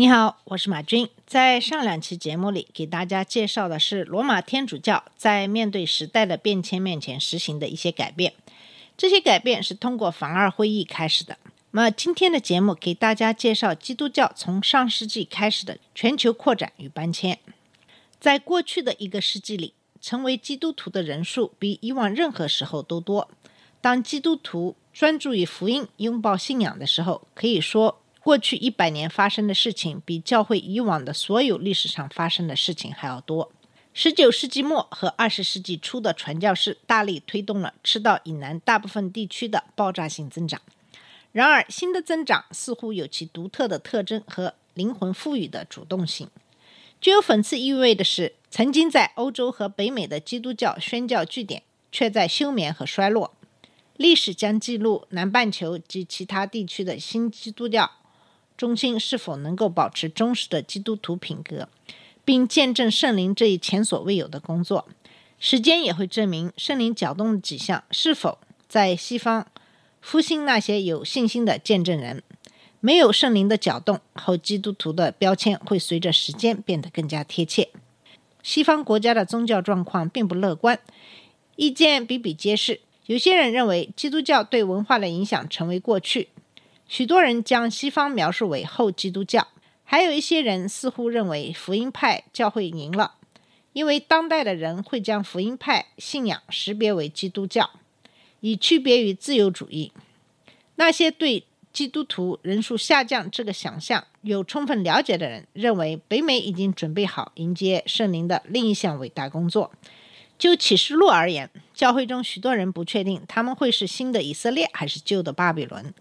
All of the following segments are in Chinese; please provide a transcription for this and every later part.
你好，我是马军。在上两期节目里，给大家介绍的是罗马天主教在面对时代的变迁面前实行的一些改变。这些改变是通过凡尔会议开始的。那么今天的节目给大家介绍基督教从上世纪开始的全球扩展与搬迁。在过去的一个世纪里，成为基督徒的人数比以往任何时候都多。当基督徒专注于福音、拥抱信仰的时候，可以说，过去一百年发生的事情比教会以往的所有历史上发生的事情还要多。十九世纪末和二十世纪初的传教士大力推动了赤道以南大部分地区的爆炸性增长。然而，新的增长似乎有其独特的特征和灵魂赋予的主动性。具有讽刺意味的是，曾经在欧洲和北美的基督教宣教据点，却在休眠和衰落。历史将记录南半球及其他地区的新基督教中心是否能够保持忠实的基督徒品格，并见证圣灵这一前所未有的工作。时间也会证明圣灵搅动的迹象是否在西方复兴那些有信心的见证人。没有圣灵的搅动后，基督徒的标签会随着时间变得更加贴切。西方国家的宗教状况并不乐观，意见比比皆是。有些人认为基督教对文化的影响成为过去，许多人将西方描述为后基督教，还有一些人似乎认为福音派教会赢了，因为当代的人会将福音派信仰识别为基督教，以区别于自由主义。那些对基督徒人数下降这个想象有充分了解的人，认为北美已经准备好迎接圣灵的另一项伟大工作。就启示录而言，教会中许多人不确定他们会是新的以色列还是旧的巴比伦。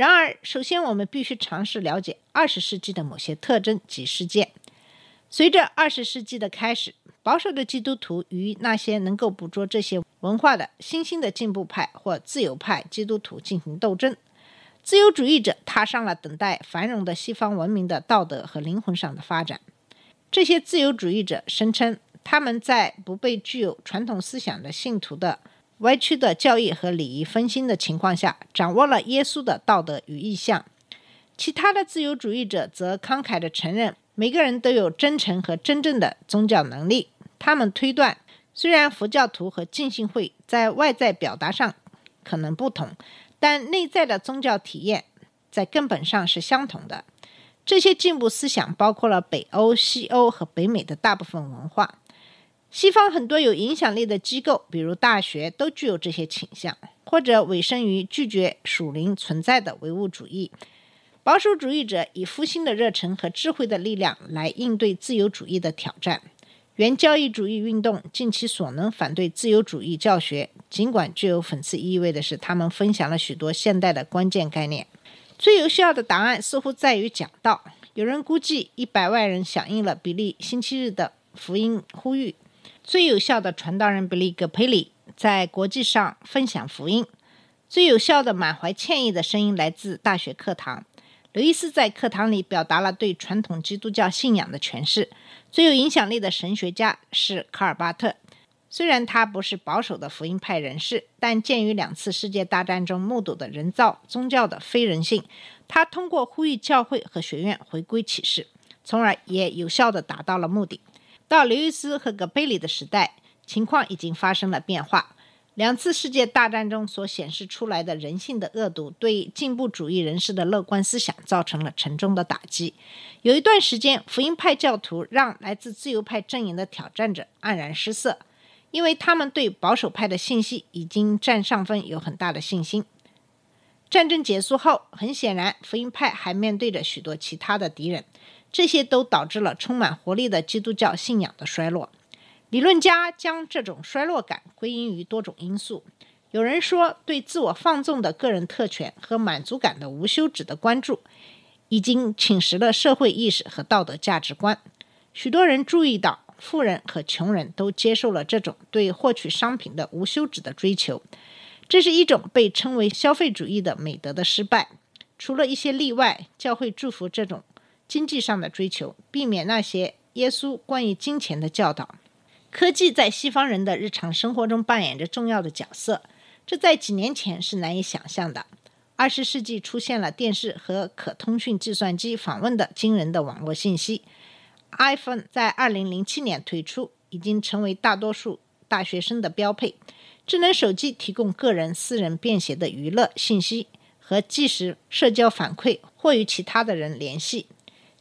然而，首先我们必须尝试了解二十世纪的某些特征及事件。随着二十世纪的开始，保守的基督徒与那些能够捕捉这些文化的新兴的进步派或自由派基督徒进行斗争。自由主义者踏上了等待繁荣的西方文明的道德和灵魂上的发展。这些自由主义者声称。他们在不被具有传统思想的信徒的歪曲的教义和礼仪分心的情况下，掌握了耶稣的道德与意向。其他的自由主义者则慷慨地承认，每个人都有真诚和真正的宗教能力。他们推断，虽然佛教徒和浸信会在外在表达上可能不同，但内在的宗教体验在根本上是相同的。这些进步思想包括了北欧、西欧和北美的大部分文化。西方很多有影响力的机构，比如大学，都具有这些倾向，或者委身于拒绝属灵存在的唯物主义。保守主义者以复兴的热忱和智慧的力量来应对自由主义的挑战。原教义主义运动尽其所能反对自由主义教学，尽管具有讽刺意味的是，他们分享了许多现代的关键概念。最有效的答案似乎在于讲道。有人估计，一百万人响应了比利星期日的福音呼吁。最有效的传道人比利·葛培里在国际上分享福音。最有效的满怀歉意的声音来自大学课堂。刘易斯在课堂里表达了对传统基督教信仰的诠释。最有影响力的神学家是卡尔巴特。虽然他不是保守的福音派人士，但鉴于两次世界大战中目睹的人造宗教的非人性，他通过呼吁教会和学院回归启示，从而也有效地达到了目的。到刘易斯和葛贝里的时代，情况已经发生了变化。两次世界大战中所显示出来的人性的恶毒，对进步主义人士的乐观思想造成了沉重的打击。有一段时间，福音派教徒让来自自由派阵营的挑战者黯然失色，因为他们对保守派的信息已经占上风有很大的信心。战争结束后，很显然，福音派还面对着许多其他的敌人。这些都导致了充满活力的基督教信仰的衰落。理论家将这种衰落感归因于多种因素。有人说，对自我放纵的个人特权和满足感的无休止的关注，已经侵蚀了社会意识和道德价值观。许多人注意到，富人和穷人都接受了这种对获取商品的无休止的追求。这是一种被称为消费主义的美德的失败。除了一些例外，教会祝福这种经济上的追求，避免那些耶稣关于金钱的教导。科技在西方人的日常生活中扮演着重要的角色，这在几年前是难以想象的。二十世纪出现了电视和可通讯计算机访问的惊人的网络信息。iPhone 在二零零七年推出，已经成为大多数大学生的标配。智能手机提供个人、私人便携的娱乐信息和即时社交反馈，或与其他的人联系。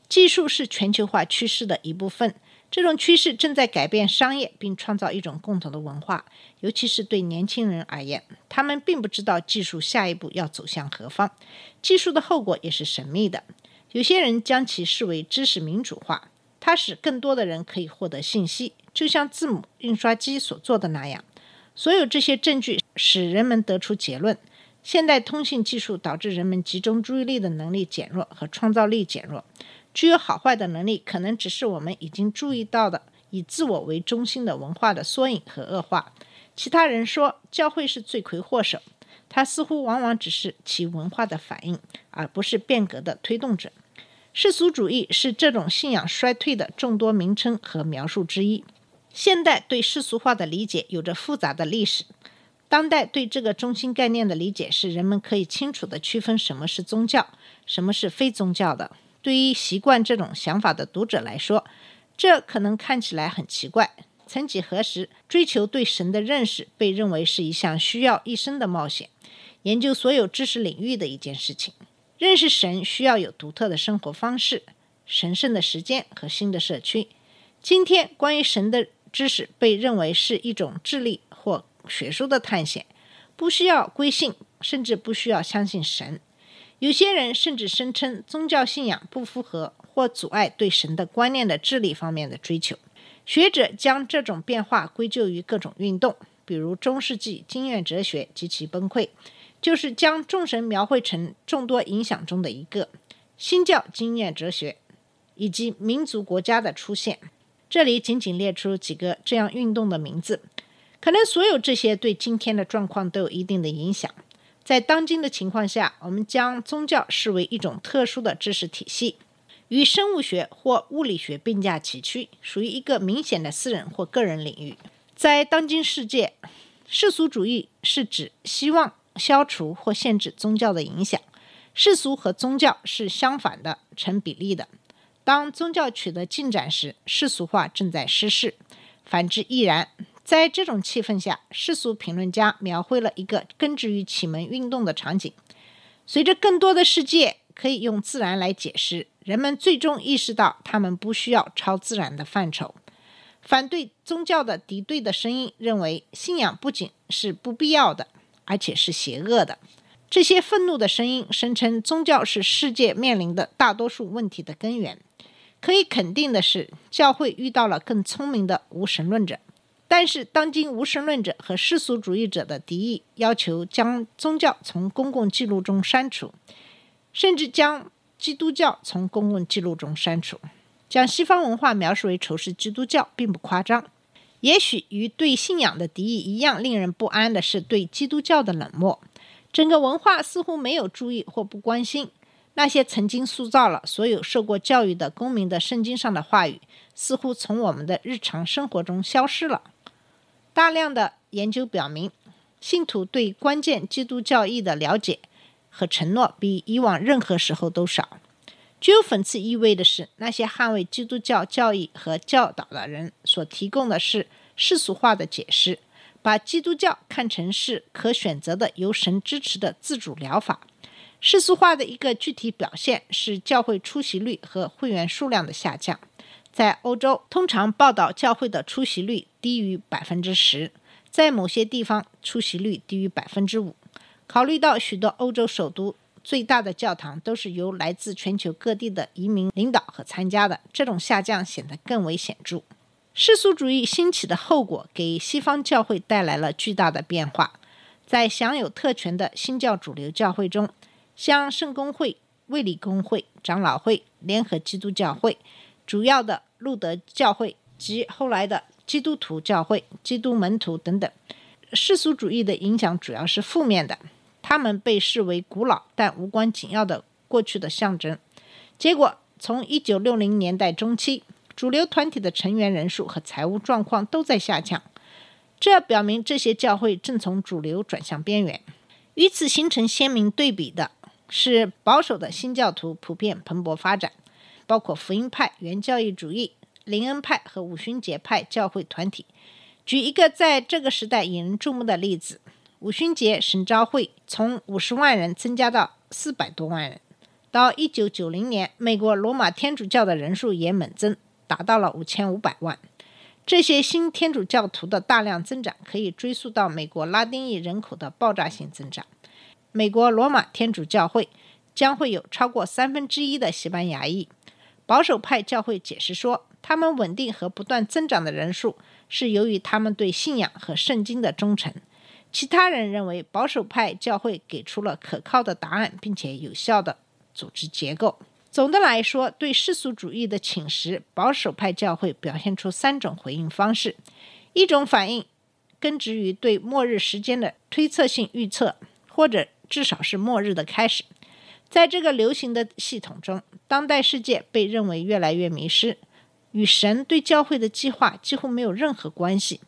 技术是全球化趋势的一部分。这种趋势正在改变商业，并创造一种共同的文化，尤其是对年轻人而言，他们并不知道技术下一步要走向何方。技术的后果也是神秘的。有些人将其视为知识民主化，它使更多的人可以获得信息，就像字母印刷机所做的那样。所有这些证据使人们得出结论：现代通信技术导致人们集中注意力的能力减弱和创造力减弱。具有好坏的能力，可能只是我们已经注意到的以自我为中心的文化的缩影和恶化。其他人说，教会是罪魁祸首，它似乎往往只是其文化的反应，而不是变革的推动者。世俗主义是这种信仰衰退的众多名称和描述之一。现代对世俗化的理解有着复杂的历史。当代对这个中心概念的理解是，人们可以清楚地区分什么是宗教，什么是非宗教的。对于习惯这种想法的读者来说，这可能看起来很奇怪。曾几何时，追求对神的认识被认为是一项需要一生的冒险，研究所有知识领域的一件事情。认识神需要有独特的生活方式、神圣的时间和新的社区。今天，关于神的知识被认为是一种智力或学术的探险，不需要归信，甚至不需要相信神。有些人甚至声称宗教信仰不符合或阻碍对神的观念的智力方面的追求。学者将这种变化归咎于各种运动，比如中世纪经验哲学及其崩溃，就是将众神描绘成众多影响中的一个；新教经验哲学，以及民族国家的出现。这里仅仅列出几个这样运动的名字，可能所有这些对今天的状况都有一定的影响。在当今的情况下，我们将宗教视为一种特殊的知识体系，与生物学或物理学并驾齐驱，属于一个明显的私人或个人领域。在当今世界，世俗主义是指希望消除或限制宗教的影响。世俗和宗教是相反的，成比例的。当宗教取得进展时，世俗化正在失势；反之亦然。在这种气氛下，世俗评论家描绘了一个根植于启蒙运动的场景。随着更多的世界可以用自然来解释，人们最终意识到他们不需要超自然的范畴。反对宗教的敌对的声音认为，信仰不仅是不必要的，而且是邪恶的。这些愤怒的声音声称，宗教是世界面临的大多数问题的根源。可以肯定的是，教会遇到了更聪明的无神论者。但是，当今无神论者和世俗主义者的敌意要求将宗教从公共记录中删除，甚至将基督教从公共记录中删除。将西方文化描述为仇视基督教，并不夸张。也许与对信仰的敌意一样令人不安的是对基督教的冷漠。整个文化似乎没有注意或不关心那些曾经塑造了所有受过教育的公民的圣经上的话语，似乎从我们的日常生活中消失了。大量的研究表明，信徒对关键基督教义的了解和承诺比以往任何时候都少。具有讽刺意味的是，那些捍卫基督教教义和教导的人所提供的是世俗化的解释，把基督教看成是可选择的由神支持的自主疗法。世俗化的一个具体表现是教会出席率和会员数量的下降。在欧洲，通常报道教会的出席率低于百分之十，在某些地方出席率低于百分之五。考虑到许多欧洲首都最大的教堂都是由来自全球各地的移民领导和参加的，这种下降显得更为显著。世俗主义兴起的后果给西方教会带来了巨大的变化。在享有特权的新教主流教会中，像圣公会、卫理公会、长老会、联合基督教会。主要的路德教会及后来的基督徒教会、基督门徒等等。世俗主义的影响主要是负面的，他们被视为古老但无关紧要的过去的象征。结果，从1960年代中期，主流团体的成员人数和财务状况都在下降，这表明这些教会正从主流转向边缘。与此形成鲜明对比的是，保守的新教徒普遍蓬勃发展，包括福音派、原教义主义、林恩派和五旬节派教会团体。举一个在这个时代引人注目的例子：五旬节神召会从五十万人增加到四百多万人。到一九九零年，美国罗马天主教的人数也猛增，达到了五千五百万。这些新天主教徒的大量增长可以追溯到美国拉丁裔人口的爆炸性增长。美国罗马天主教会将会有超过三分之一的西班牙裔。保守派教会解释说，他们稳定和不断增长的人数。是由于他们对信仰和圣经的忠诚。其他人认为保守派教会给出了可靠的答案，并且有效的组织结构。总的来说，对世俗主义的侵蚀，保守派教会表现出三种回应方式：一种反应根植于对末日时间的推测性预测，或者至少是末日的开始。在这个流行的系统中，当代世界被认为越来越迷失。与神对教会的计划几乎没有任何关系。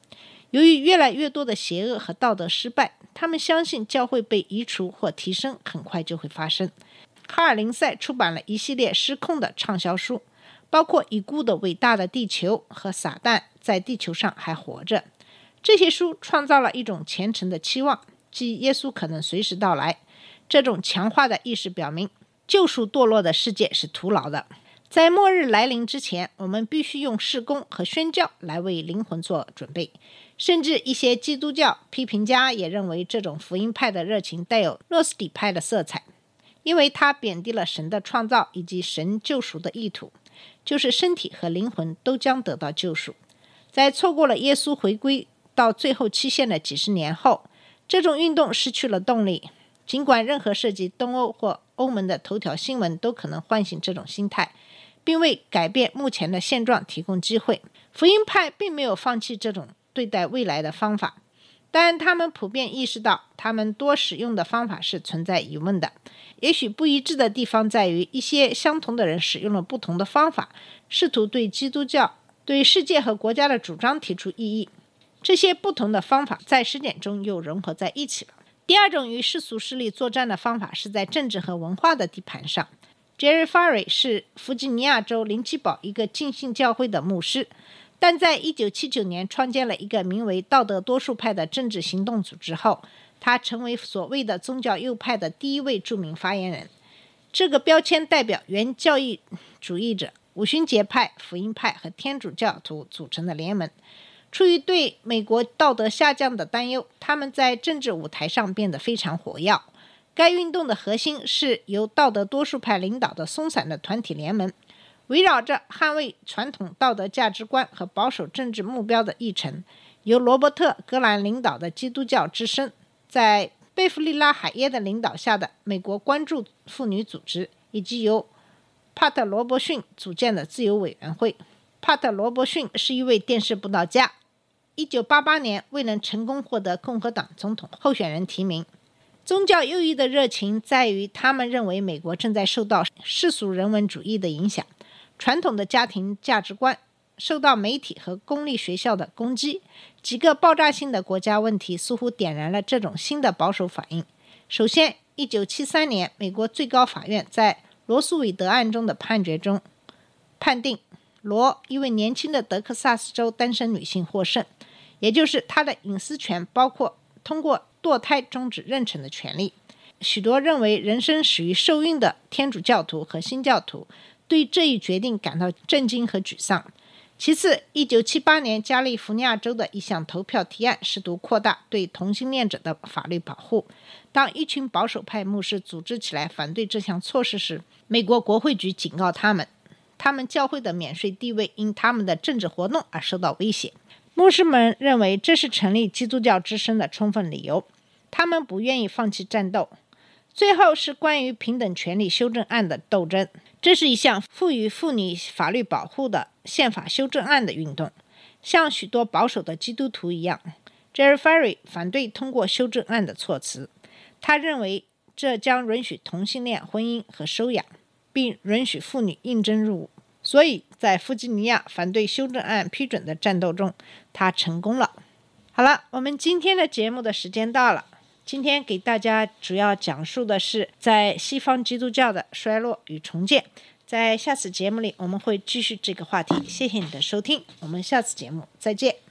由于越来越多的邪恶和道德失败，他们相信教会被移除或提升很快就会发生。卡尔林塞出版了一系列失控的畅销书，包括《已故的伟大的地球》和《撒旦在地球上还活着》。这些书创造了一种虔诚的期望，即耶稣可能随时到来。这种强化的意识表明，救赎堕落的世界是徒劳的。在末日来临之前，我们必须用事工和宣教来为灵魂做准备。甚至一些基督教批评家也认为，这种福音派的热情带有诺斯底派的色彩，因为它贬低了神的创造以及神救赎的意图，就是身体和灵魂都将得到救赎。在错过了耶稣回归到最后期限的几十年后，这种运动失去了动力。尽管任何涉及东欧或欧盟的头条新闻都可能唤醒这种心态。并为改变目前的现状提供机会。福音派并没有放弃这种对待未来的方法，但他们普遍意识到，他们多使用的方法是存在疑问的。也许不一致的地方在于，一些相同的人使用了不同的方法，试图对基督教、对世界和国家的主张提出异议。这些不同的方法在实践中又融合在一起了。第二种与世俗势力作战的方法是在政治和文化的地盘上。Jerry Farry 是弗吉尼亚州林奇堡一个浸信教会的牧师，但在1979年创建了一个名为“道德多数派”的政治行动组织后，他成为所谓的宗教右派的第一位著名发言人。这个标签代表原教义主义者、五旬节派、福音派和天主教徒组成的联盟。出于对美国道德下降的担忧，他们在政治舞台上变得非常活跃。该运动的核心是由道德多数派领导的松散的团体联盟，围绕着捍卫传统道德价值观和保守政治目标的议程。由罗伯特·格兰领导的基督教之声，在贝弗利拉海耶的领导下的美国关注妇女组织，以及由帕特·罗伯逊组建的自由委员会。帕特·罗伯逊是一位电视布道家，1988年未能成功获得共和党总统候选人提名。宗教右翼的热情在于，他们认为美国正在受到世俗人文主义的影响，传统的家庭价值观受到媒体和公立学校的攻击。几个爆炸性的国家问题似乎点燃了这种新的保守反应。首先，1973年，美国最高法院在罗素韦德案中的判决中，判定罗一位年轻的德克萨斯州单身女性获胜，也就是她的隐私权包括通过。堕胎终止妊娠的权利，许多认为人生始于受孕的天主教徒和新教徒对这一决定感到震惊和沮丧。其次，1978年加利福尼亚州的一项投票提案试图扩大对同性恋者的法律保护。当一群保守派牧师组织起来反对这项措施时，美国国会局警告他们，他们教会的免税地位因他们的政治活动而受到威胁。牧师们认为这是成立基督教之声的充分理由，他们不愿意放弃战斗。最后是关于平等权利修正案的斗争，这是一项赋予妇女法律保护的宪法修正案的运动。像许多保守的基督徒一样，Jerry Ferry 反对通过修正案的措辞。他认为这将允许同性恋婚姻和收养，并允许妇女应征入伍。所以在弗吉尼亚反对修正案批准的战斗中，他成功了。好了，我们今天的节目的时间到了。今天给大家主要讲述的是在西方基督教的衰落与重建。在下次节目里，我们会继续这个话题。谢谢你的收听，我们下次节目再见。